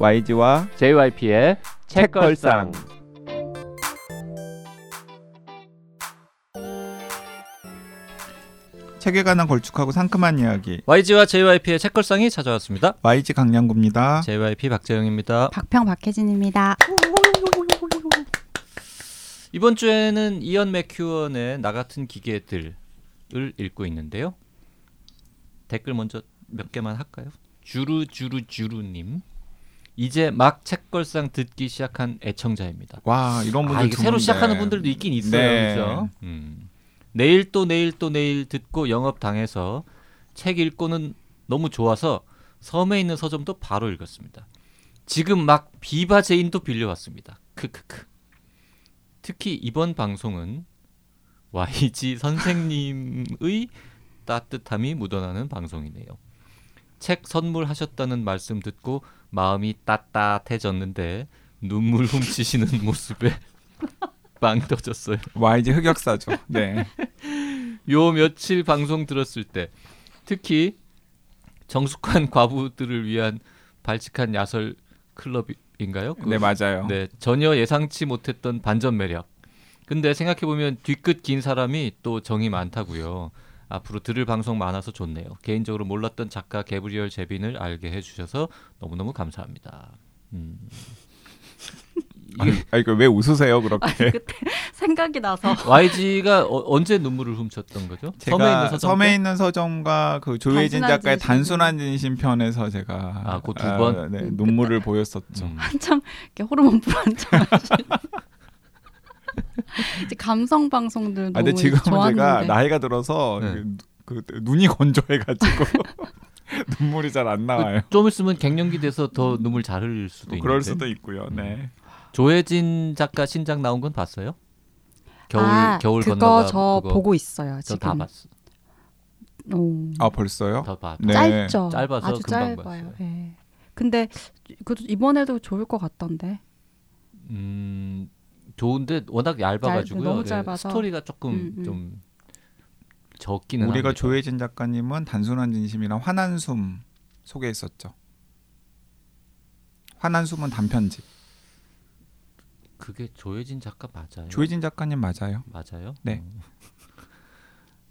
YG와 JYP의 책걸상. 책에 관한 걸쭉하고 상큼한 이야기 YG와 JYP의 책걸상이 찾아왔습니다. YG 강량구입니다. JYP 박재영입니다. 박평 박혜진입니다. 이번 주에는 이언 맥큐언의 나 같은 기계들을 읽고 있는데요. 댓글 먼저 몇 개만 할까요? 주루주루주루님 이제 막 책걸상 듣기 시작한 애청자입니다. 와 이런 분들 아 이게 새로. 시작하는 분들도 있긴 있어요, 네. 그죠? 음. 내일 또 내일 또 내일 듣고 영업 당해서 책 읽고는 너무 좋아서 섬에 있는 서점도 바로 읽었습니다. 지금 막 비바 제인도 빌려왔습니다. 크크크. 특히 이번 방송은 YG 선생님의 따뜻함이 묻어나는 방송이네요. 책 선물하셨다는 말씀 듣고 마음이 따뜻해졌는데 눈물 훔치시는 모습에 빵 터졌어요. YG 흑역사죠. 네. 요 며칠 방송 들었을 때 특히 정숙한 과부들을 위한 발칙한 야설 클럽인가요? 그거? 네 맞아요. 네, 전혀 예상치 못했던 반전 매력. 근데 생각해 보면 뒤끝 긴 사람이 또 정이 많다고요. 앞으로 들을 방송 많아서 좋네요. 개인적으로 몰랐던 작가 개브리얼 제빈을 알게 해주셔서 너무너무 감사합니다. 음. 아니, 아니 그왜 웃으세요 그렇게? 그때 생각이 나서 YG가 어, 언제 눈물을 훔쳤던 거죠? 제가 서점 섬에 때? 있는 서점과 그 조혜진 작가의 진심. 단순한 진심 편에서 제가 아, 그두 번? 네, 눈물을 보였었죠. 음. 한참 이렇게 호르몬 불안정하시. 이제 감성 방송들 아, 너무 근데 지금 좋아하는데. 제가 나이가 들어서 네. 그, 그 눈이 건조해가지고 눈물이 잘 안 나와요. 좀 있으면 갱년기 돼서 더 눈물 잘 흘릴 수도 있는데. 뭐 그럴 수도 있고요. 네. 조혜진 작가 신작 나온 건 봤어요? 겨울 아, 겨울 그거 건너가 저 그거 보고 있어요. 저 지금. 다 봤어. 오. 아 벌써요? 더 봐. 네. 짧죠. 짧아서 아주 금방 짧아요. 봤어요. 예. 근데 그 이번에도 좋을 것 같던데. 음 좋은데 워낙 얇아가지고요. 너무 네, 짧아서. 스토리가 조금 음, 음. 좀 적기는 우리가 합니다. 조혜진 작가님은 단순한 진심이랑 화난 숨 소개했었죠. 화난 숨은 단편집. 그게 조혜진 작가 맞아요? 조혜진 작가님 맞아요. 맞아요? 네.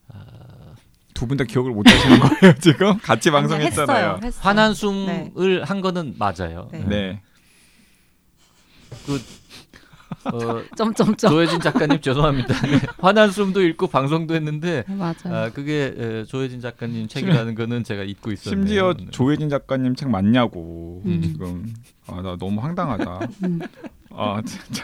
어. 두분 다 기억을 못 하시는 거예요 지금? 같이 방송했잖아요. 했어요. 했어요. 네. 숨을 한 거는 맞아요. 네. 네. 어, 점점점. 조혜진 작가님 죄송합니다. 네. 화난 숨도 읽고 방송도 했는데 네, 맞아요. 아, 그게 에, 조혜진 작가님 책이라는 거는 제가 잊고 있었네요. 심지어 네. 조혜진 작가님 책 맞냐고 음. 지금 아 나 너무 황당하다. 음. 아 진짜.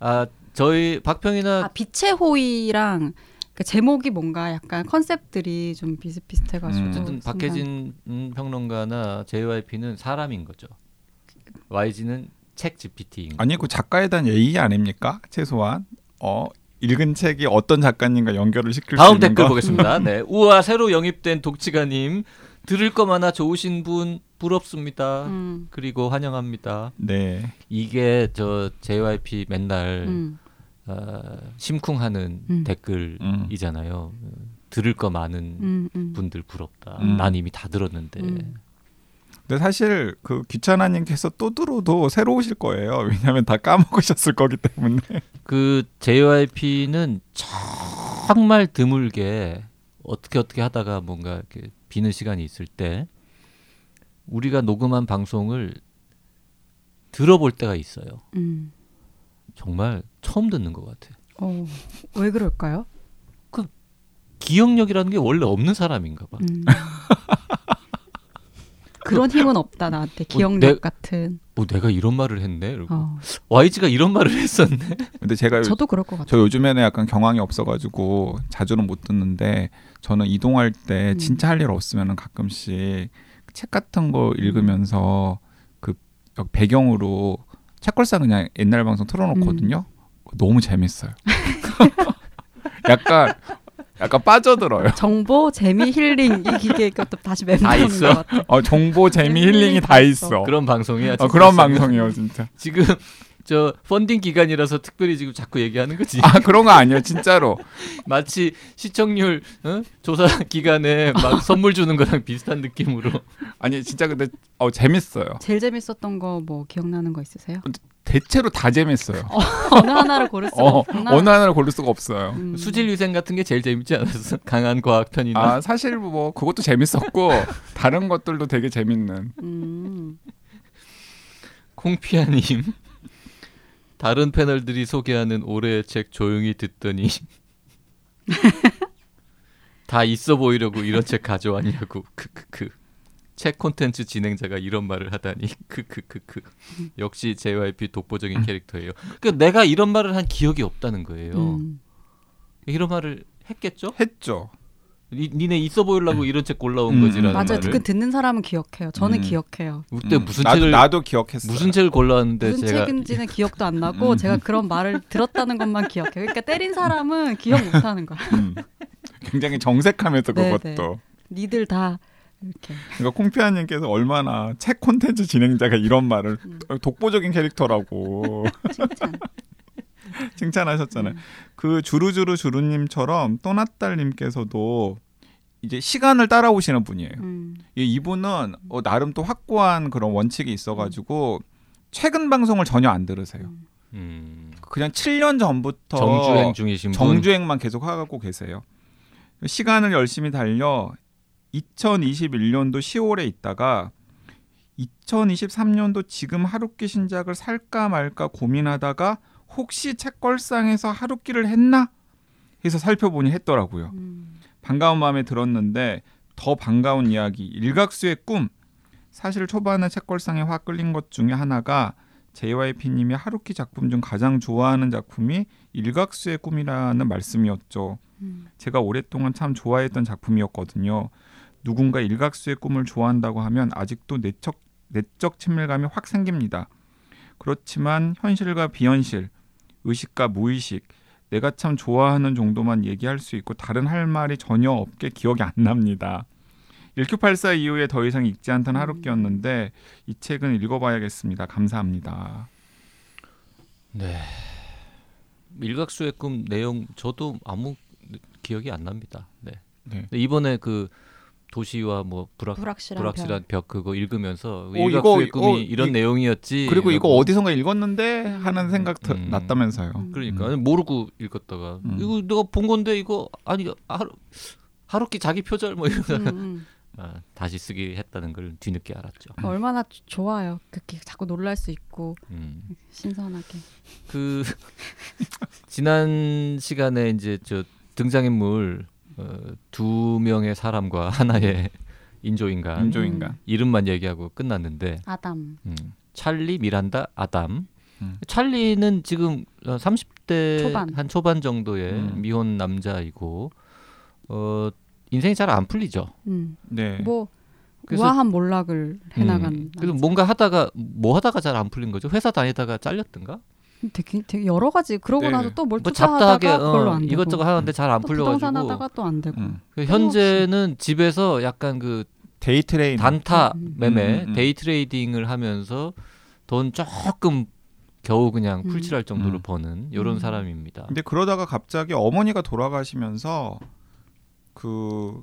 아 저희 박평이나 아 빛의 호의랑 그 제목이 뭔가 약간 컨셉들이 좀 비슷비슷해가지고 음. 어쨌든 박혜진 음, 평론가나 JYP는 사람인 거죠. YG는 책 GPT인 거. 아니 그 작가에 대한 예의 아닙니까? 최소한 어 읽은 책이 어떤 작가님과 연결을 시킬 수 다음 있는 댓글 거. 보겠습니다. 네, 우와 새로 영입된 독치가님 들을 거 많아 좋으신 분 부럽습니다. 음, 그리고 환영합니다. 네. 이게 저 JYP 맨날 음, 어, 심쿵하는 음. 댓글이잖아요. 들을 거 많은 음, 음. 분들 부럽다. 음. 난 이미 다 들었는데. 음. 근데 사실 그 귀찮아님께서 또 들어도 새로 오실 거예요. 왜냐하면 다 까먹으셨을 거기 때문에. 그 JYP는 정말 드물게 어떻게 어떻게 하다가 뭔가 이렇게 비는 시간이 있을 때 우리가 녹음한 방송을 들어볼 때가 있어요. 음. 정말 처음 듣는 것 같아. 어, 왜 그럴까요? 기억력이라는 게 원래 없는 사람인가 봐. 음. 그런 힘은 없다 나한테 기억력 내- 같은. 어, 내가 이런 말을 했네. 어, YG가 이런 말을 했었네. 근데 제가 저도 그럴 것 같아요. 저 요즘에는 약간 경황이 없어가지고 자주는 못 듣는데 저는 이동할 때 음. 진짜 할 일 없으면 가끔씩 책 같은 거 읽으면서 그 배경으로 책걸상 그냥 옛날 방송 틀어놓거든요. 너무 재밌어요. 약간 약간 빠져들어요. 정보, 재미, 힐링 이 기계 이것도 다시 다 멤버인 있어? 것 같아. 어, 정보, 재미, 힐링이 다 있어. 그런 방송이야. 어, 그런 방송이에요, 진짜. 지금 저 펀딩 기간이라서 특별히 지금 자꾸 얘기하는 거지. 아 그런 거 아니에요 진짜로 마치 시청률 어? 조사 기간에 막 선물 주는 거랑 비슷한 느낌으로. 아니 진짜 근데 어 재밌어요 제일 재밌었던 거 뭐 기억나는 거 있으세요? 대체로 다 재밌어요 어느 하나를 고를 수가 어, 없구나. 어느 하나를 고를 수가 없어요 음. 수질 위생 같은 게 제일 재밌지 않았어? 강한 과학 편이나. 아 사실 뭐 그것도 재밌었고 다른 것들도 되게 재밌는 음. 콩피아님 다른 패널들이 소개하는 올해의 책 조용히 듣더니 다 있어 보이려고 이런 책 가져왔냐고 크크크 책 콘텐츠 진행자가 이런 말을 하다니 크크크크 역시 JYP 독보적인 캐릭터예요. 그 내가 이런 말을 한 기억이 없다는 거예요. 음. 이런 말을 했겠죠? 했죠 니, 니네 있어 보이려고 이런 책 골라온 음, 거지라는 맞아요. 말을. 그 듣는 사람은 기억해요. 저는 음. 기억해요. 그때 음, 무슨 나도, 책을 나도 기억했어 무슨 책을 골라왔는데 무슨 제가 책인지는 기억도 안 나고 음. 제가 그런 말을 들었다는 것만 기억해요. 그러니까 때린 사람은 기억 못 하는 거야. 음. 굉장히 정색하면서 네, 그것도 니들 다 이렇게. 그러니까 콩피아님께서 얼마나 책 콘텐츠 진행자가 이런 말을 음. 독보적인 캐릭터라고 칭찬. 칭찬하셨잖아요. 음. 그 주루주루 주루님처럼 또나딸님께서도 이제 시간을 따라오시는 분이에요. 음. 이 이분은 어, 나름 또 확고한 그런 원칙이 있어가지고 최근 방송을 전혀 안 들으세요. 음. 음, 그냥 7년 전부터 정주행 중이신 분 정주행만 계속 하고 계세요. 시간을 열심히 달려 2021년도 10월에 있다가 2023년도 지금 하루키 신작을 살까 말까 고민하다가 혹시 책걸상에서 하루키를 했나 해서 살펴보니 했더라고요. 음. 반가운 마음에 들었는데 더 반가운 이야기 일각수의 꿈 사실 초반에 책걸상에 확 끌린 것 중에 하나가 JYP님이 하루키 작품 중 가장 좋아하는 작품이 일각수의 꿈이라는 말씀이었죠. 음. 제가 오랫동안 참 좋아했던 작품이었거든요. 누군가 일각수의 꿈을 좋아한다고 하면 아직도 내적 내적 친밀감이 확 생깁니다. 그렇지만 현실과 비현실, 의식과 무의식, 내가 참 좋아하는 정도만 얘기할 수 있고 다른 할 말이 전혀 없게 기억이 안 납니다. 1984 이후에 더 이상 읽지 않던 하루키였는데 이 책은 읽어봐야겠습니다. 감사합니다. 네. 일각수의 꿈 내용 저도 아무 기억이 안 납니다. 네. 네. 이번에 그 도시와 뭐 불확 불확실한, 불확실한 벽 그거 읽으면서 어, 일각수의 이거- 꿈이 어, 이런 이- 내용이었지. 그리고 이거 이러고. 어디선가 읽었는데 하는 생각 드- 음. 났다면서요. 음. 그러니까 아니, 모르고 읽었다가 음. 이거 내가 본 건데 이거 아니 하루 하루키 자기 표절 뭐 음, 음. 아, 다시 쓰기 했다는 걸 뒤늦게 알았죠. 얼마나 조- 좋아요. 그렇게 자꾸 놀랄 수 있고 음. 신선하게. 그 지난 시간에 이제 저 등장인물 어, 두 명의 사람과 하나의 인조인간 인조인간. 이름만 얘기하고 끝났는데 아담. 음. 찰리, 미란다, 아담. 음. 찰리는 지금 어, 30대 초반. 한 초반 정도의 음. 미혼 남자이고 어, 인생이 잘 안 풀리죠. 음. 네. 뭐 그래서- 우아한 몰락을 해나간. 음. 그래서 뭔가 하다가 뭐 하다가 잘 안 풀린 거죠. 회사 다니다가 잘렸던가? 되게, 되게 여러 가지 그러고 네. 나서 또뭘뭐 투자하다가 잡다하게 그걸로 어, 안 되고 이것저것 하는데 잘안또 부동산 풀려가지고 하다가 또 안 되고 음. 그 현재는 집에서 약간 그 day trading. 단타 음, 음. 매매, 음, 음. day trading을 하면서 돈 조금 겨우 그냥 음. 풀칠할 정도로 음. 버는 이런 음. 사람입니다. 근데 그러다가 갑자기 어머니가 돌아가시면서 그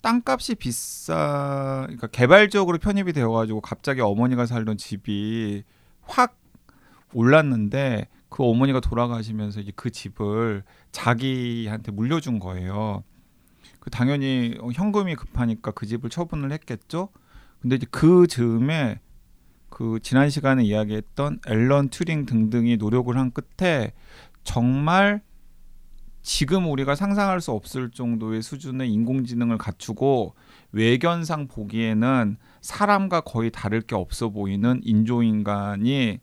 땅값이 비싸 그러니까 개발적으로 편입이 되어 가지고 갑자기 어머니가 살던 집이 확 올랐는데 그 어머니가 돌아가시면서 이제 그 집을 자기한테 물려준 거예요. 그 당연히 어, 현금이 급하니까 그 집을 처분을 했겠죠. 근데 이제 그 즈음에 그 지난 시간에 이야기했던 앨런 튜링 등등이 노력을 한 끝에 정말 지금 우리가 상상할 수 없을 정도의 수준의 인공지능을 갖추고 외견상 보기에는 사람과 거의 다를 게 없어 보이는 인조인간이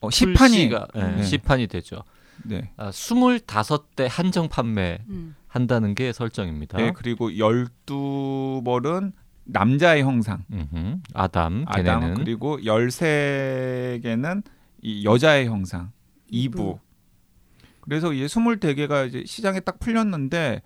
어, 시판이 네. 시판이 되죠. 네. 아, 25대 한정 판매 음. 한다는 게 설정입니다. 네 그리고 12벌은 남자의 형상 음흠. 아담, 아담 걔네는 그리고 13개는 이 여자의 형상 이브. 2부 그래서 이제 24개가 이제 시장에 딱 풀렸는데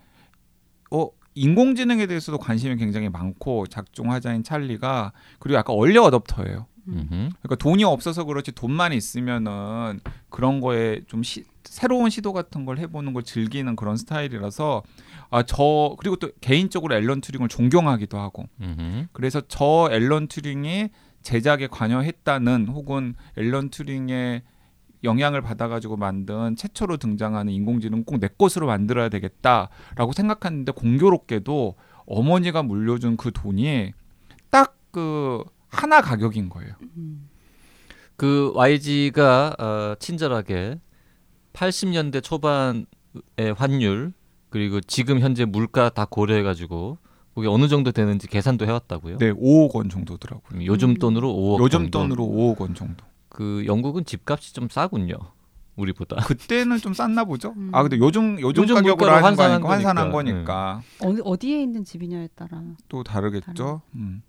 어 인공지능에 대해서도 관심이 굉장히 많고 작중 화자인 찰리가 그리고 약간 얼리 어답터예요. 음흠. 그러니까 돈이 없어서 그렇지 돈만 있으면은 그런 거에 좀 시, 새로운 시도 같은 걸 해보는 걸 즐기는 그런 스타일이라서 아 저 그리고 또 개인적으로 앨런 튜링을 존경하기도 하고 음흠. 그래서 저 앨런 튜링이 제작에 관여했다는 혹은 앨런 튜링의 영향을 받아가지고 만든 최초로 등장하는 인공지능 꼭 내 것으로 만들어야 되겠다라고 생각했는데 공교롭게도 어머니가 물려준 그 돈이 딱그 하나 가격인 거예요. 음. 그 YG가 어, 친절하게 80년대 초반의 환율 그리고 지금 현재 물가 다 고려해 가지고 그게 어느 정도 되는지 계산도 해왔다고요. 네, 5억 원 정도더라고요. 음, 요즘 음. 돈으로 5억 요즘 정도. 돈으로 5억 원 정도. 그 영국은 집값이 좀 싸군요. 우리보다. 그때는 좀 쌌나 보죠. 음. 아 근데 요즘 요즘, 요즘 가격으로 환산한 거니까 환산한 거니까. 어디 어디에 있는 집이냐에 따라 또 다르겠죠. 음.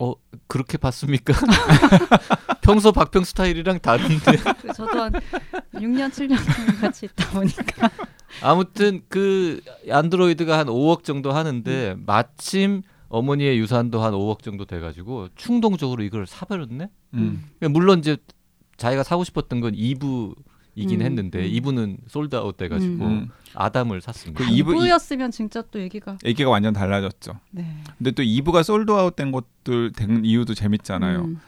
어 그렇게 봤습니까? 평소 박평 스타일이랑 다른데 그 저도 한 6년 7년 같이 있다 보니까 아무튼 그 안드로이드가 한 5억 정도 하는데 마침 어머니의 유산도 한 5억 정도 돼가지고 충동적으로 이걸 사버렸네. 음. 물론 이제 자기가 사고 싶었던 건 이브 이긴 음, 했는데 음. 이브는 sold out 돼가지고 음. 아담을 샀습니다. 그 이브- 이- 이브였으면 진짜 또 얘기가 얘기가 완전 달라졌죠. 네. 근데 또 이브가 sold out 된 것들 된 이유도 재밌잖아요. 음.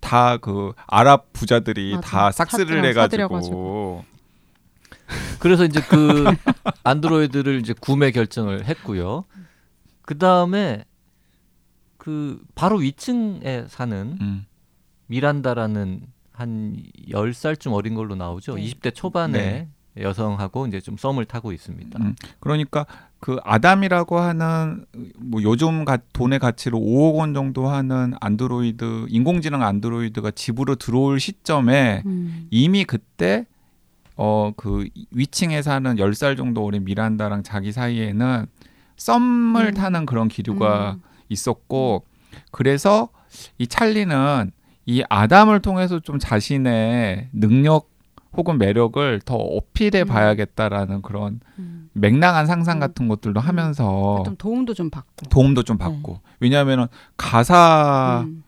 다그 아랍 부자들이 맞아. 다 사들여- 해가지고. 그래서 이제 그 안드로이드를 이제 구매 결정을 했고요. 그 다음에 그 바로 위층에 사는 음. 미란다라는 한 10살쯤 어린 걸로 나오죠. 네. 20대 초반의 네. 여성하고 이제 좀 썸을 타고 있습니다. 음. 그러니까 그 아담이라고 하는 뭐 요즘 가, 돈의 가치로 5억 원 정도 하는 안드로이드 인공지능 안드로이드가 집으로 들어올 시점에 음. 이미 그때 어 그 위층에 사는 10살 정도 어린 미란다랑 자기 사이에는 썸을 음. 타는 그런 기류가 음. 있었고 그래서 이 찰리는 이 아담을 통해서 좀 자신의 능력 혹은 매력을 더 어필해 음. 봐야겠다라는 그런 음. 맹랑한 상상 음. 같은 것들도 하면서 좀 도움도 좀 받고 도움도 좀 받고 왜냐하면은 가사 음.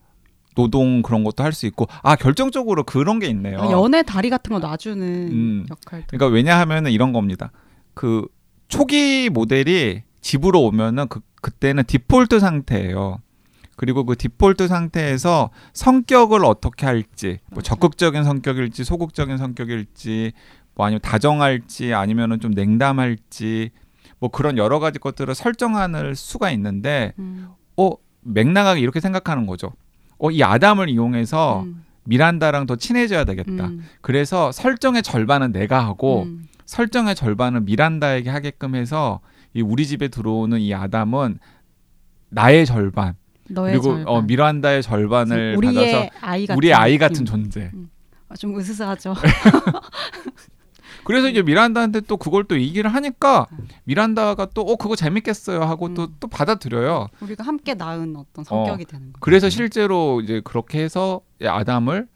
노동 그런 것도 할 수 있고 아 결정적으로 그런 게 있네요. 아, 연애 다리 같은 거 놔주는 음. 역할도 그러니까 왜냐하면은 이런 겁니다. 그 초기 모델이 집으로 오면은 그 그때는 디폴트 상태예요. 그리고 그 디폴트 상태에서 성격을 어떻게 할지, 뭐. 적극적인 성격일지 소극적인 성격일지, 뭐 아니면 다정할지 아니면은 좀 냉담할지, 뭐 그런 여러 가지 것들을 설정할 수가 있는데, 음. 어 맥락하게 이렇게 생각하는 거죠. 어이 아담을 이용해서 음. 미란다랑 더 친해져야 되겠다. 음. 그래서 설정의 절반은 내가 하고 음. 설정의 절반은 미란다에게 하게끔 해서 이 우리 집에 들어오는 이 아담은 나의 절반 그리고 절반. 어, 미란다의 절반을 우리의 받아서 아이 같은 우리의 아이 같은. 존재. 아, 좀 으스스하죠. 그래서 이제 미란다한테 또 그걸 또 얘기를 하니까 음. 미란다가 또 어 그거 재밌겠어요 하고 또 음. 또 받아들여요. 우리가 함께 낳은 어떤 성격이 되는 거. 그래서 실제로 이제 그렇게 해서 이 아담을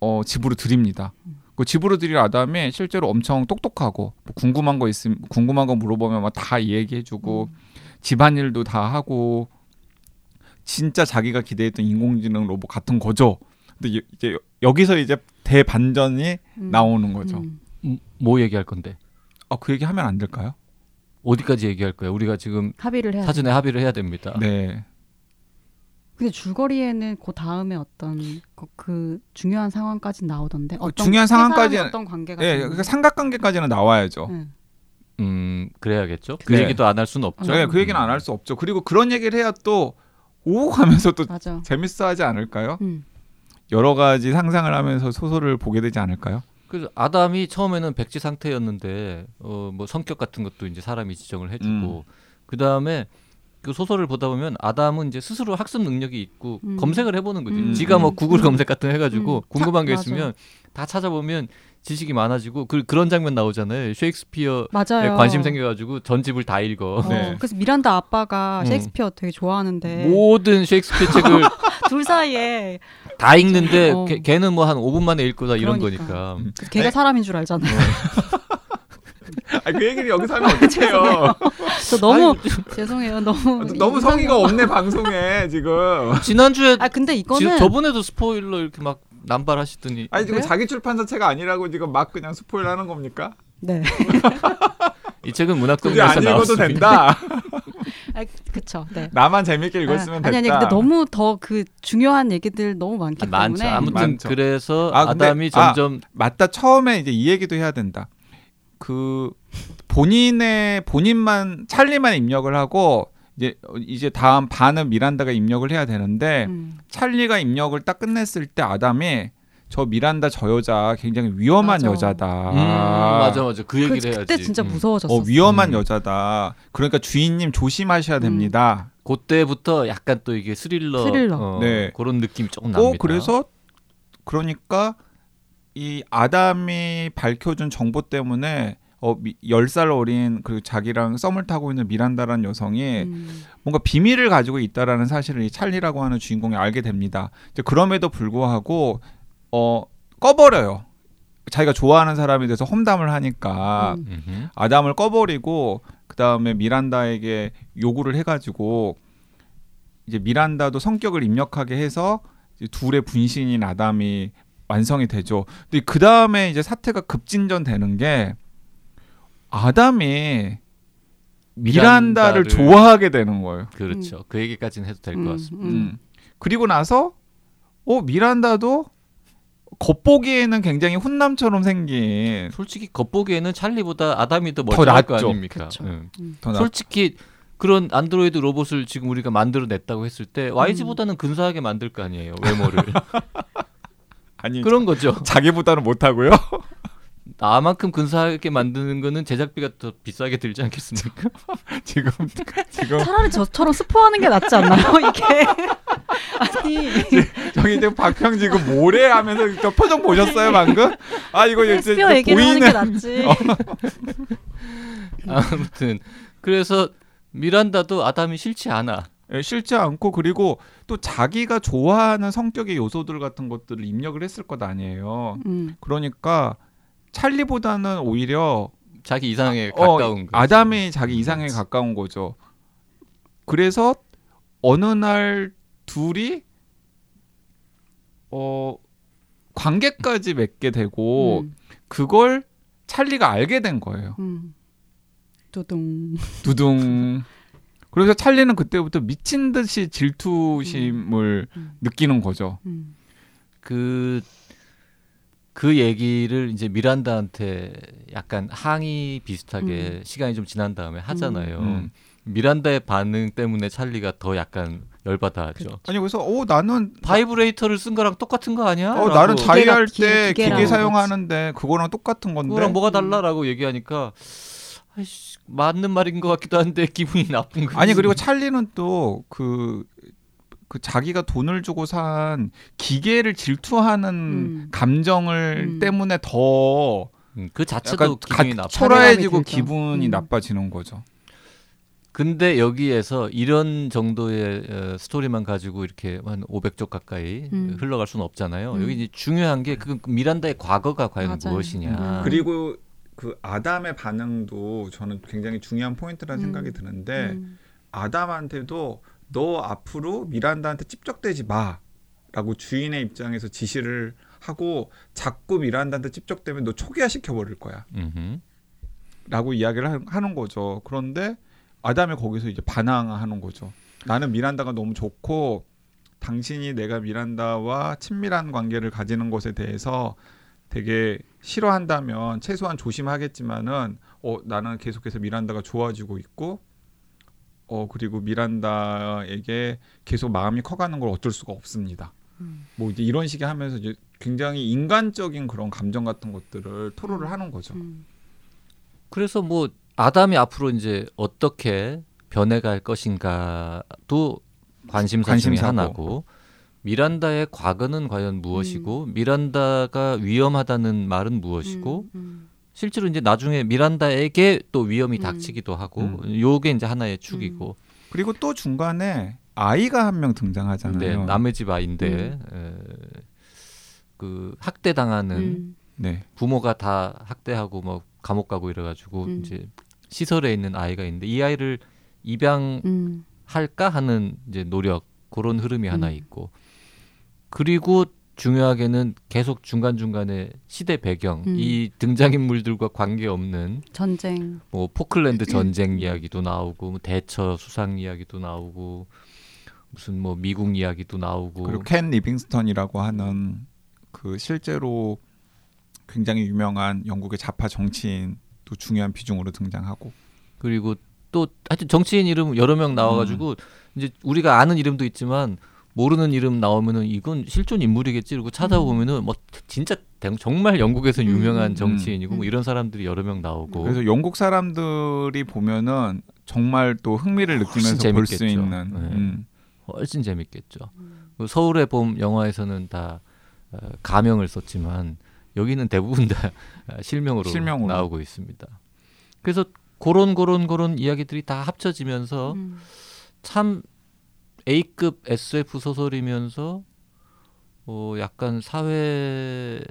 어 집으로 들입니다. 음. 그 집으로 들일 아담이 실제로 엄청 똑똑하고 뭐 궁금한 거 있으면 궁금한 거 물어보면 막 다 얘기해주고 음. 집안일도 다 하고 진짜 자기가 기대했던 인공지능 로봇 같은 거죠. 근데 이- 이제 여기서 이제 대반전이 음. 나오는 거죠. 음. 음, 뭐 얘기할 건데? 아 그 얘기 하면 안 될까요? 어디까지 얘기할 거야? 우리가 지금 합의를 해야 사전에 합의를 해야 됩니다. 네. 근데 줄거리에는 그 다음에 어떤 그, 그 중요한 상황까지 나오던데 어떤 그 중요한 상황까지는- 어떤 관계가 예, 그러니까 삼각관계까지는 나와야죠. 응. 음 그래야겠죠. 그 네. 얘기도 안 할 수는 없죠. 네, 그 얘기는 안 할 수 없죠. 그리고 그런 얘기를 해야 또 오고 가면서 또 맞아. 재밌어하지 않을까요? 음. 여러 가지 상상을 하면서 소설을 보게 되지 않을까요? 그래서 아담이 처음에는 백지 상태였는데 어 뭐 성격 같은 것도 이제 사람이 지정을 해주고 그 다음에 그 소설을 보다 보면 아담은 이제 스스로 학습 능력이 있고 음. 검색을 해보는 거지. 음. 지가 뭐 음. 구글 음. 검색 같은 거 해가지고 음. 궁금한 게 다- 있으면 다 찾아보면 지식이 많아지고 그 그런 장면 나오잖아요. 셰익스피어에 맞아요. 관심 생겨가지고 전 집을 다 읽어. 어, 네. 그래서 미란다 아빠가 음. 셰익스피어 되게 좋아하는데 모든 셰익스피어 책을 둘 사이에 다 읽는데 어. 걔, 걔는 뭐 한 5분 만에 읽고 다 이런 그러니까. 거니까. 음. 걔가 사람인 줄 알잖아요. 아, 그 얘기를 여기서 하면 어떡해요? 저 너무 아니, 죄송해요. 너무 너무 이상해요. 성의가 없네 방송에 지금. 지난주에 아 근데 지- 이거는 저번에도 스포일러 이렇게 막 남발하시더니 아니 지금 그래요? 자기 출판사체가 아니라고 지금 막 그냥 스포일하는 겁니까? 네. 이 책은 읽어도 나왔습니다. 된다. 아, 그쵸. 네. 나만 재밌게 읽었으면 아, 됐다. 아니 아니 근데 너무 더 그 중요한 얘기들 너무 많기 아, 많죠. 때문에 아무튼 많죠. 그래서 아, 근데- 아담이 아, 점점 맞다. 처음에 이제 이 얘기도 해야 된다. 그 본인의 본인만 찰리만 입력을 하고 이제 이제 다음 반은 미란다가 입력을 해야 되는데 음, 찰리가 입력을 딱 끝냈을 때 아담이 저 미란다 저 여자 굉장히 위험한 맞아. 여자다. 음, 맞아 맞아 그 그, 얘기를 해야지. 그때 진짜 음. 무서워졌어. 어 위험한 음. 여자다. 그러니까 주인님 조심하셔야 됩니다. 그때부터 약간 또 이게 스릴러, 스릴러. 어, 네. 그런 느낌이 조금 납니다. 어 그래서 그러니까 이 아담이 밝혀준 정보 때문에 어 10살 어린 그 자기랑 썸을 타고 있는 미란다라는 여성이 음, 뭔가 비밀을 가지고 있다라는 사실을 이 찰리라고 하는 주인공이 알게 됩니다. 이제 그럼에도 불구하고 어 꺼버려요. 자기가 좋아하는 사람에 대해서 험담을 하니까 음. 아담을 꺼버리고 그 다음에 미란다에게 요구를 해가지고 이제 미란다도 성격을 입력하게 해서 이제 둘의 분신인 아담이 완성이 되죠. 근데 그 다음에 이제 사태가 급진전되는 게 아담이 미란다를 미란다를- 좋아하게 되는 거예요. 그렇죠. 그 얘기까지는 해도 될것 음, 같습니다. 음. 음. 그리고 나서 어 미란다도 겉보기에는 굉장히 훈남처럼 생긴 솔직히 겉보기에는 찰리보다 아담이 더더 멀쩡할 거 낫죠. 아닙니까? 그쵸. 응. 더 나- 솔직히 그런 안드로이드 로봇을 지금 우리가 만들어냈다고 했을 때 YG보다는 근사하게 만들 거 아니에요 외모를 아니 그런 거죠. 자기보다는 못하고요. 나만큼 근사하게 만드는 거는 제작비가 더 비싸게 들지 않겠습니까? 지금 지금 차라리 저처럼 스포하는 게 낫지 않나요? 이게 아니 저기 지금 박형 지금 뭐래 하면서 저 표정 보셨어요 방금? 아 이거 이제 하는 게 보이는 낫지. 어. 아무튼 그래서 미란다도 아담이 싫지 않아. 예, 싫지 않고 그리고 또 자기가 좋아하는 성격의 요소들 같은 것들을 입력을 했을 것 아니에요. 음, 그러니까 찰리보다는 오히려 자기 이상에 어, 가까운 거. 아담이 자기 이상에 가까운 거죠. 그래서 어느 날 둘이 어 관계까지 맺게 되고 음, 그걸 찰리가 알게 된 거예요. 음. 두둥. 두둥. 그래서 찰리는 그때부터 미친 듯이 질투심을 음. 느끼는 거죠. 음. 그, 그 얘기를 이제 미란다한테 약간 항의 비슷하게 시간이 좀 지난 다음에 하잖아요. 음. 미란다의 반응 때문에 찰리가 더 약간 열받아 하죠. 아니 그래서 어 나는 바이브레이터를 쓴 거랑 똑같은 거 아니야? 어 나는 자위할 기계- 때 기계랑 기계 같이. 사용하는데 그거랑 똑같은 건데. 그거랑 뭐가 달라라고 얘기하니까 아이씨, 맞는 말인 것 같기도 한데 기분이 나쁜 거지. 아니 그리고 찰리는 또 그 그 자기가 돈을 주고 산 기계를 질투하는 음. 감정을 음. 때문에 더 음, 그 자체도 기분이 가, 나빠. 초라해지고. 기분이 음. 나빠지는 거죠. 근데 여기에서 이런 정도의 어, 스토리만 가지고 이렇게 한 500쪽 가까이 음. 흘러갈 수는 없잖아요. 음. 여기 이제 중요한 게 그 미란다의 과거가 과연 맞아요. 무엇이냐. 음. 그리고 그 아담의 반응도 저는 굉장히 중요한 포인트라는 음. 생각이 드는데 음. 아담한테도 너 앞으로 미란다한테 찝적대지 마라고 주인의 입장에서 지시를 하고 자꾸 미란다한테 찝적대면 너 초기화 시켜 버릴 거야. 음흠. 라고 이야기를 하- 하는 거죠. 그런데 아담이 거기서 이제 반항하는 거죠. 나는 미란다가 너무 좋고 당신이 내가 미란다와 친밀한 관계를 가지는 것에 대해서 되게 싫어한다면 최소한 조심하겠지만은 어 나는 계속해서 미란다가 좋아지고 있고 어 그리고 미란다에게 계속 마음이 커가는 걸 어쩔 수가 없습니다. 음. 뭐 이제 이런 식의 하면서 이제 굉장히 인간적인 그런 감정 같은 것들을 토로를 하는 거죠. 음. 그래서 뭐 아담이 앞으로 이제 어떻게 변해갈 것인가도 관심사 중에 관심사고. 하나고 미란다의 과거는 과연 무엇이고 미란다가 위험하다는 말은 무엇이고 음, 음. 실제로 이제 나중에 미란다에게 또 위험이 음. 닥치기도 하고 음. 요게 이제 하나의 축이고 그리고 또 중간에 아이가 한 명 등장하잖아요. 네, 남의 집 아이인데 에, 그 학대 당하는 음. 네. 부모가 다 학대하고 뭐 감옥 가고 이래가지고 음. 이제 시설에 있는 아이가 있는데 이 아이를 입양할까 음. 하는 이제 노력 그런 흐름이 하나 음. 있고 그리고 중요하게는 계속 중간 중간에 시대 배경 음. 이 등장인물들과 관계 없는 전쟁. 뭐 포클랜드 전쟁 이야기도 나오고 뭐 대처 수상 이야기도 나오고 무슨 뭐 미국 이야기도 나오고 그리고 켄 리빙스턴이라고 하는 그 실제로 굉장히 유명한 영국의 좌파 정치인도 중요한 비중으로 등장하고 그리고 또 하여튼 정치인 이름 여러 명 나와가지고 이제 우리가 아는 이름도 있지만 모르는 이름 나오면은 이건 실존 인물이겠지 그리고 찾아보면은 뭐 진짜 대- 정말 영국에서 유명한 음. 정치인이고 뭐 음. 이런 사람들이 여러 명 나오고 그래서 영국 사람들이 보면은 정말 또 흥미를 느끼면서 볼수 재밌겠죠. 있는 네. 음. 훨씬 재밌겠죠. 그 서울의 봄 영화에서는 다 어, 가명을 썼지만 여기는 대부분 다 어, 실명으로, 실명으로. 나오고 있습니다. 그래서 그런 그런 그런 이야기들이 다 합쳐지면서 음. 참 A급 SF 소설이면서 어 약간 사회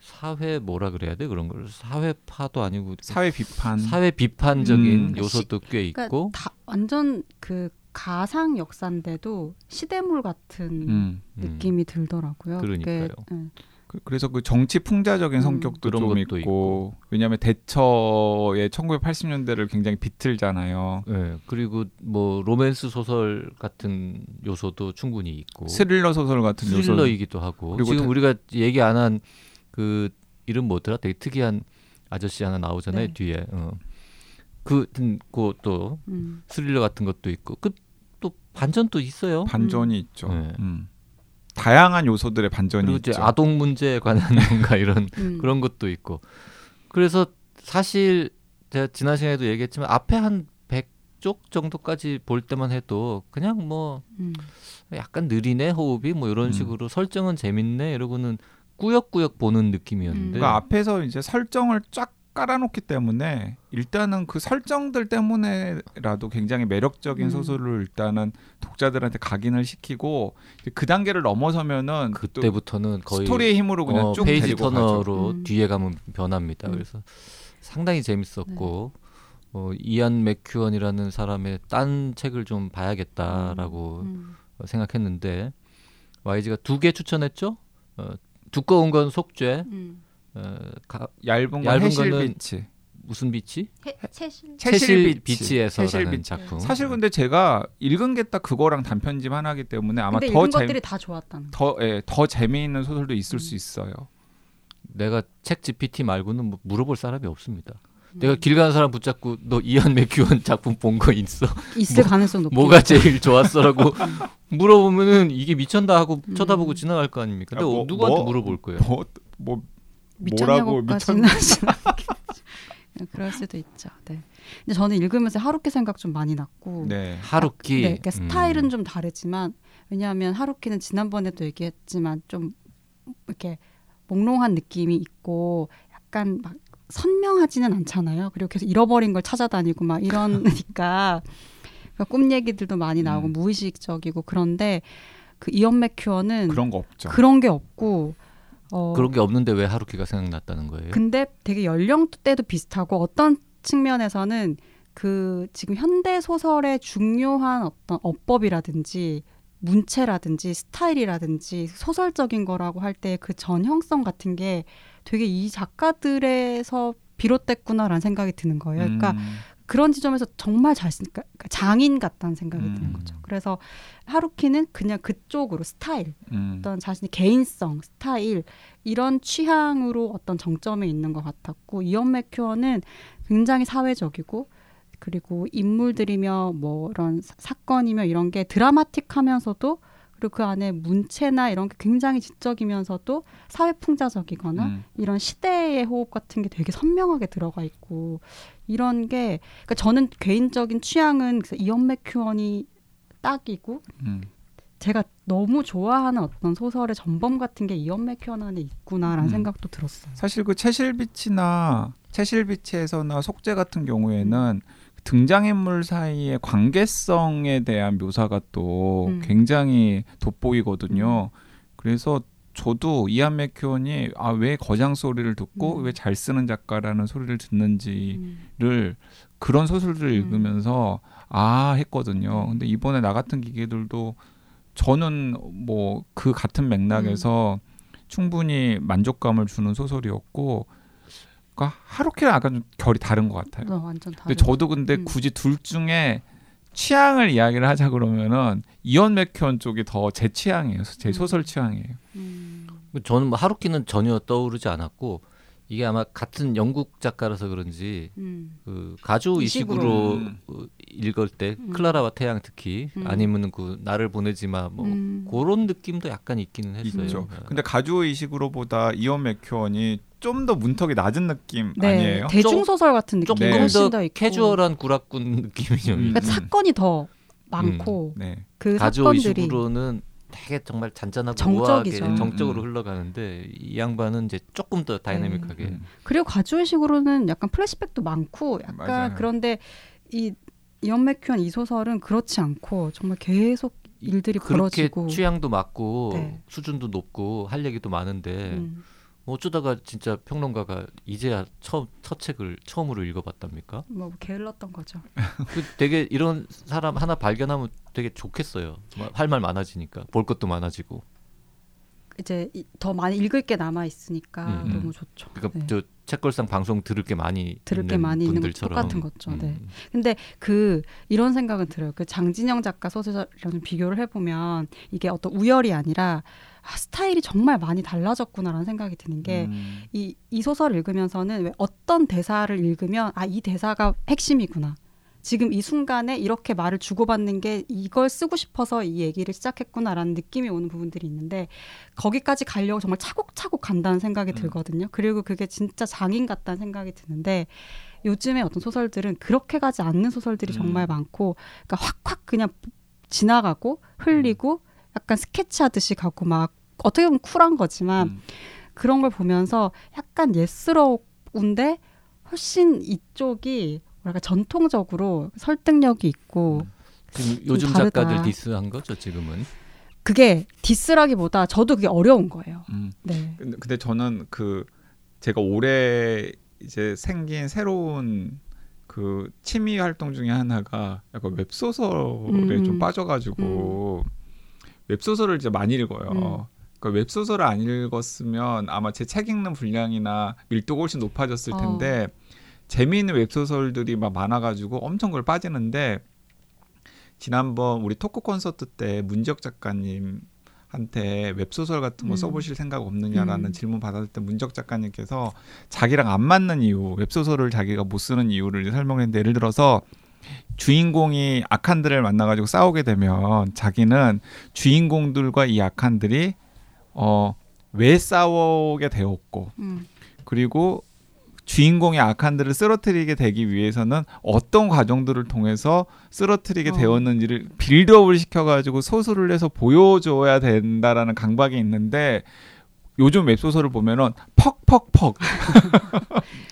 사회 뭐라 그래야 돼 그런 걸 사회파도 아니고 사회 비판 사회 비판적인 음. 요소도 꽤 그러니까 있고 다 완전 그 가상 역사인데도 시대물 같은 음. 음, 느낌이 들더라고요. 그러니까요. 그게, 예. 그- 그래서 그 정치 풍자적인 음. 성격도 그런 좀 것도 있고, 있고. 왜냐하면 대처의 1980년대를 굉장히 비틀잖아요. 예, 그리고 뭐 로맨스 소설 같은 요소도 충분히 있고 스릴러 소설 같은 요소 스릴러이기도 하고 그리고 지금 다- 우리가 얘기 안 한 그 이름 뭐더라? 되게 특이한 아저씨 하나 나오잖아요 네. 뒤에. 어. 그, 그또 음. 스릴러 같은 것도 있고 그 또 반전도 있어요. 반전이 있죠. 네. 음. 다양한 요소들의 반전이 그리고 이제 있죠. 아동 문제에 관한 뭔가 이런 음. 그런 것도 있고. 그래서 사실 제가 지난 시간에도 얘기했지만 앞에 한 100쪽 정도까지 볼 때만 해도 그냥 뭐 음. 약간 느리네 호흡이 뭐 이런 음. 식으로 식으로 설정은 재밌네 이러고는 꾸역꾸역 보는 느낌이었는데 그러니까 앞에서 이제 설정을 쫙 깔아놓기 때문에 일단은 그 설정들 때문에라도 굉장히 매력적인 음. 소설을 일단은 독자들한테 각인을 시키고 그 단계를 넘어서면은 또 그때부터는 거의 스토리의 힘으로 그냥 어, 쭉 page turner로 음. 뒤에 가면 변합니다. 음. 그래서 상당히 재밌었고 어, 이안 맥큐언이라는 사람의 딴 책을 좀 봐야겠다라고 음. 어, 생각했는데 YG가 두 개 추천했죠. 어, 두꺼운 건 속죄, 음. 어, 가, 얇은 건 얇은 체실 거는 비치. 무슨 비치? 해, 채실. 채실 비치. 비치에서라는 채실. 작품. 사실 근데 제가 읽은 게 딱 그거랑 단편집 하나기 때문에 아마 근데 더 읽은 재, 것들이 다 좋았다는. 거. 더, 예, 더 재미있는 소설도 있을 음. 수 있어요. 내가 책 GPT 말고는 뭐 물어볼 사람이 없습니다. 음. 내가 길 가는 사람 붙잡고 너 이안 맥큐언 작품 본 거 있어? 있을 가능성 높고. 뭐가 제일 좋았어라고 물어보면은 이게 미쳤다 하고 음. 쳐다보고 지나갈 거 아닙니까? 근데 아, 뭐- 누구한테 뭐- 물어볼 거예요? 뭐, 뭐 뭐라고 하진 않겠죠. 그럴 수도 있죠. 네. 근데 저는 읽으면서 하루키 생각 좀 많이 났고. 네. 하루키. 네, 그러니까 스타일은 음. 좀 다르지만 왜냐하면 하루키는 지난번에도 얘기했지만 좀 이렇게 몽롱한 느낌이 있고 약간 막 선명하지는 않잖아요. 그리고 계속 잃어버린 걸 찾아다니고 막 이러니까 그러니까 꿈 얘기들도 많이 나오고 음. 무의식적이고 그런데 그 이언 맥큐어는 그런 거 없죠. 그런 게 없고 어, 그런 게 없는데 왜 하루키가 생각났다는 거예요? 근데 되게 연령대도 비슷하고 어떤 측면에서는 그 지금 현대 소설의 중요한 어떤 어법이라든지 문체라든지 스타일이라든지 소설적인 거라고 할 때 그 전형성 같은 게 되게 이 작가들에서 비롯됐구나라는 생각이 드는 거예요. 그러니까 음, 그런 지점에서 정말 잘 쓰, 그러니까 장인 같다는 생각이 음. 드는 거죠. 그래서 하루키는 그냥 그쪽으로 스타일, 음. 어떤 자신의 개인성, 스타일 이런 취향으로 어떤 정점에 있는 것 같았고 이언 맥큐어는 굉장히 사회적이고 그리고 인물들이며 뭐 이런 사- 사건이며 이런 게 드라마틱하면서도 그리고 그 안에 문체나 이런 게 굉장히 지적이면서도 사회 풍자적이거나 음. 이런 시대의 호흡 같은 게 되게 선명하게 들어가 있고 이런 게 그러니까 저는 개인적인 취향은 이언 맥큐언이 딱이고 음. 제가 너무 좋아하는 어떤 소설의 전범 같은 게 이언 맥큐언 안에 있구나라는 음. 생각도 들었어요. 사실 그 채실비치나 채실비치에서나 속죄 같은 경우에는 등장인물 사이의 관계성에 대한 묘사가 또 음. 굉장히 돋보이거든요. 그래서 저도 이안 맥큐언이 아 왜 거장 소리를 듣고 음. 왜잘 쓰는 작가라는 소리를 듣는지를 음. 그런 소설들을 음. 읽으면서 아 했거든요. 근데 이번에 나 같은 기계들도 저는 뭐 그 같은 맥락에서 충분히 만족감을 주는 소설이었고 그러니까 하루키랑 약간 좀 결이 다른 것 같아요. 너 완전 다르. 근데 저도 근데 음. 굳이 둘 중에 취향을 이야기를 하자 그러면은 이언 맥큐언 쪽이 더 제 취향이에요. 제 음. 소설 취향이에요. 음. 저는 뭐 하루키는 전혀 떠오르지 않았고 이게 아마 같은 영국 작가라서 그런지 음. 그 가주 이식으로. 음. 어, 읽을 때 음. 클라라와 태양 특히 음. 아니면 그 나를 보내지 마뭐 음. 그런 느낌도 약간 있기는 했어요. 있죠. 네. 근데 가주 이식으로보다 이언 맥큐언이 좀 더 문턱이 낮은 느낌 네, 아니에요? 대중 소설 같은 느낌 조금 네. 더. 캐주얼한 구락군 느낌이 좀 음. 그러니까 있는. 사건이 더 많고 네. 그 가주 사건들이 이식으로는 되게 정말 잔잔하고 정적이죠. 우아하게 정적으로 음, 음. 흘러가는데 이 양반은 이제 조금 더 다이내믹하게 음. 그리고 가주의식으로는 약간 플래시백도 많고 약간 맞아요. 그런데 이 이언 맥큐언 이 소설은 그렇지 않고 정말 계속 일들이 그렇게 벌어지고 취향도 맞고 네. 수준도 높고 할 얘기도 많은데 음. 어쩌다가 진짜 평론가가 이제야 처음 첫 책을 처음으로 읽어봤답니까? 뭐 게을렀던 거죠. 그 되게 이런 사람 하나 발견하면 되게 좋겠어요. 할 말 많아지니까 볼 것도 많아지고. 이제 이- 더 많이 읽을 게 남아 있으니까 음, 음. 너무 좋죠. 그러니까 네. 저 책걸상 방송 들을 게 많이 들을 게 많이 분들처럼 똑같은 거죠. 네. 음. 근데 그 이런 생각은 들어요. 그 장진영 작가 소설이랑 좀 비교를 해보면 이게 어떤 우열이 아니라 아, 스타일이 정말 많이 달라졌구나라는 생각이 드는 게 음. 이, 이 소설을 읽으면서는 왜 어떤 대사를 읽으면 아 이 대사가 핵심이구나. 지금 이 순간에 이렇게 말을 주고받는 게 이걸 쓰고 싶어서 이 얘기를 시작했구나라는 느낌이 오는 부분들이 있는데 거기까지 가려고 정말 차곡차곡 간다는 생각이 음. 들거든요. 그리고 그게 진짜 장인 같다는 생각이 드는데 요즘에 어떤 소설들은 그렇게 가지 않는 소설들이 음. 정말 많고 그러니까 확확 그냥 지나가고 흘리고 약간 스케치하듯이 가고 막 어떻게 보면 쿨한 거지만 음. 그런 걸 보면서 약간 예스러운데 훨씬 이쪽이 뭐랄까 전통적으로 설득력이 있고 지금 요즘 다르다. 작가들 디스한 거죠 지금은. 그게 디스라기보다 저도 그게 어려운 거예요. 음. 네. 근데, 근데 저는 그 제가 올해 이제 생긴 새로운 그 취미 활동 중에 하나가 약간 웹소설에 음. 좀 빠져가지고 웹소설을 이제 많이 읽어요. 음. 그러니까 웹소설을 안 읽었으면 아마 제 책 읽는 분량이나 밀도가 훨씬 높아졌을 어. 텐데 재미있는 웹소설들이 막 많아가지고 엄청 그걸 빠지는데 지난번 우리 토크 콘서트 때 문지혁 작가님 한테 웹소설 같은 거 음. 써보실 생각 없느냐라는 음. 질문 받았을 때 문적 작가님께서 자기랑 안 맞는 이유 웹소설을 자기가 못 쓰는 이유를 설명했는데 예를 들어서 주인공이 악한들을 만나가지고 싸우게 되면 자기는 주인공들과 이 악한들이 어 왜 싸우게 되었고 음. 그리고 주인공의 악한들을 쓰러뜨리게 되기 위해서는 어떤 과정들을 통해서 쓰러뜨리게 어. 되었는지를 빌드업을 시켜가지고 소설을 해서 보여줘야 된다라는 강박이 있는데 요즘 웹소설을 보면은 퍽퍽퍽.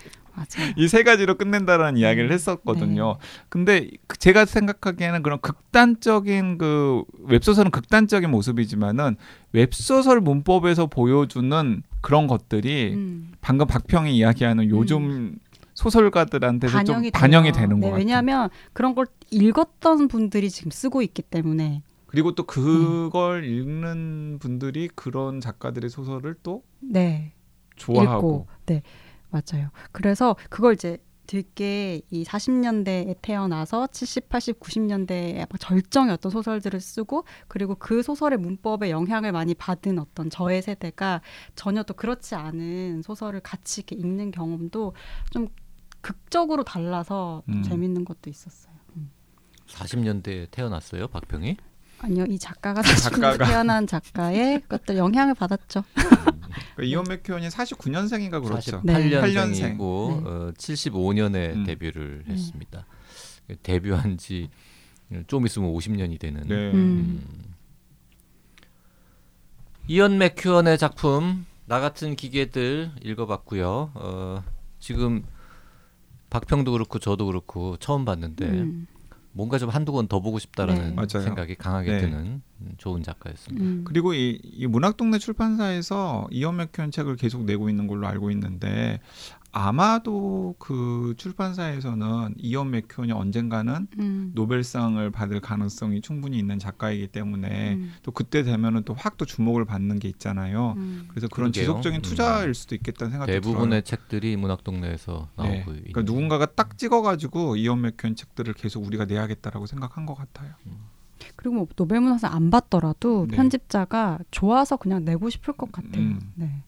이 세 가지로 끝낸다라는 이야기를 음, 했었거든요. 근데 그 제가 생각하기에는 그런 극단적인 그 웹소설은 극단적인 모습이지만은 웹소설 문법에서 보여주는 그런 것들이 음. 방금 박평이 이야기하는 요즘 소설가들한테서 좀 반영이 돼요. 되는 네, 것 같아요. 왜냐하면 그런 걸 읽었던 분들이 지금 쓰고 있기 때문에. 그리고 또 그걸 읽는 분들이 그런 작가들의 소설을 또 네. 좋아하고. 읽고. 네 맞아요. 그래서 그걸 이제 되게 이 40년대에 태어나서 70, 80, 90년대에 절정의 어떤 소설들을 쓰고 그리고 그 소설의 문법에 영향을 많이 받은 어떤 저의 세대가 전혀 또 그렇지 않은 소설을 같이 이렇게 읽는 경험도 좀 극적으로 달라서 좀 음. 재밌는 것도 있었어요. 음. 40년대에 태어났어요 박평이. 아니요, 이 작가가 40년대 작가가. 태어난 작가의 것들 영향을 받았죠. 그 이온 맥큐언이 49년생인가 그렇죠. 네. 48년생이고 네. 어, 75년에 음. 데뷔를 네. 했습니다. 데뷔한 지 좀 있으면 50년이 되는. 네. 음. 이언 맥큐언의 작품 나 같은 기계들 읽어봤고요. 어, 지금 박평도 그렇고 저도 그렇고 처음 봤는데 음. 뭔가 좀 한두 권 더 보고 싶다라는 네. 생각이 강하게 네. 드는 음, 좋은 작가였습니다. 음. 그리고 이, 이 문학동네 출판사에서 이연 맥현 책을 계속 내고 있는 걸로 알고 있는데 아마도 그 출판사에서는 이연 맥현이 언젠가는 음. 노벨상을 받을 가능성이 충분히 있는 작가이기 때문에 음. 또 그때 되면은 또 확 또 주목을 받는 게 있잖아요. 음. 그래서 그런 그러게요. 지속적인 음. 투자일 수도 있겠다는 생각이 대부분의 책들이 문학 동네에서 나오고 네. 있는. 그러니까 누군가가 딱 찍어가지고 이연 맥현 책들을 계속 우리가 내야겠다라고 생각한 것 같아요. 그리고 뭐 노벨문학상 안 받더라도 네. 편집자가 좋아서 그냥 내고 싶을 것 같아요. 음. 네.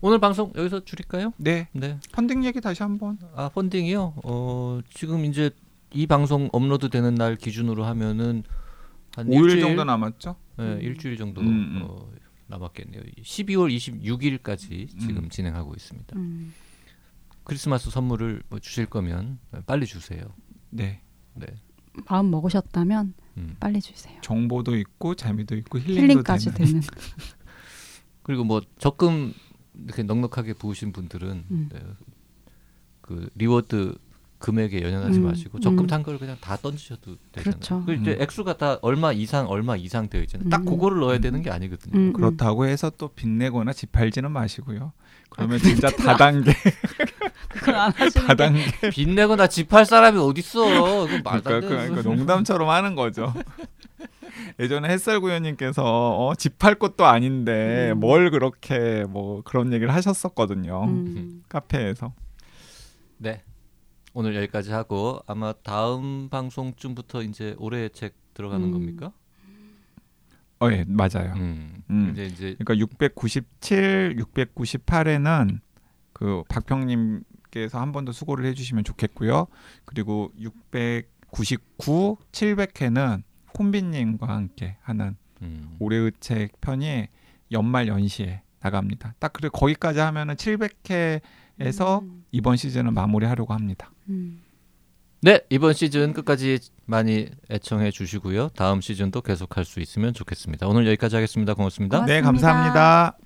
오늘 방송 여기서 줄일까요? 네, 네. 펀딩 얘기 다시 한번. 아 펀딩이요. 어 지금 이제 이 방송 업로드 되는 날 기준으로 하면은 한 5일 일주일 정도 남았죠? 네, 음. 일주일 정도 음, 음. 어, 남았겠네요. 12월 26일까지 지금 음. 진행하고 있습니다. 음. 크리스마스 선물을 뭐 주실 거면 빨리 주세요. 네. 네. 마음 먹으셨다면 음. 빨리 주세요. 정보도 있고 재미도 있고 힐링도 힐링까지 되는. 되는. 그리고 뭐 적금 이렇게 넉넉하게 부으신 분들은 음. 네, 그 reward 금액에 연연하지 음, 마시고 적금 음. 탄걸 그냥 다 던지셔도 되잖아요. 그렇죠. 그 이제 음. 액수가 다 얼마 이상 얼마 이상 되어 있잖아요. 딱 음. 그거를 넣어야 음. 되는 게 아니거든요. 음, 음. 그렇다고 해서 또 빚내거나 집 팔지는 마시고요. 그러면 아, 진짜 다단계, 그걸 안 하시는 게 다단계. 빚 내거나 집 팔 사람이 어딨어? 그건 말도 그러니까, 안 되는 그러니까. 농담처럼 하는 거죠. 예전에 햇살 구현님께서 어, 집팔 것도 아닌데 음. 뭘 그렇게 뭐 그런 얘기를 하셨었거든요. 음. 카페에서. 네. 오늘 여기까지 하고 아마 다음 방송쯤부터 이제 올해의 책 들어가는 음. 겁니까? 어, 예, 맞아요. 음. 음. 이제 이제 그러니까 697, 698에는 그 박평님께서 한 번 더 수고를 해주시면 좋겠고요. 그리고 699, 700회는 콤비님과 함께 하는 음. 올해의 책 편이 연말 연시에 나갑니다. 딱 그래 거기까지 하면은 700회에서 음. 이번 시즌을 마무리하려고 합니다. 음. 네 이번 시즌 끝까지 많이 애청해 주시고요. 다음 시즌도 계속할 수 있으면 좋겠습니다. 오늘 여기까지 하겠습니다. 고맙습니다. 고맙습니다. 네, 감사합니다.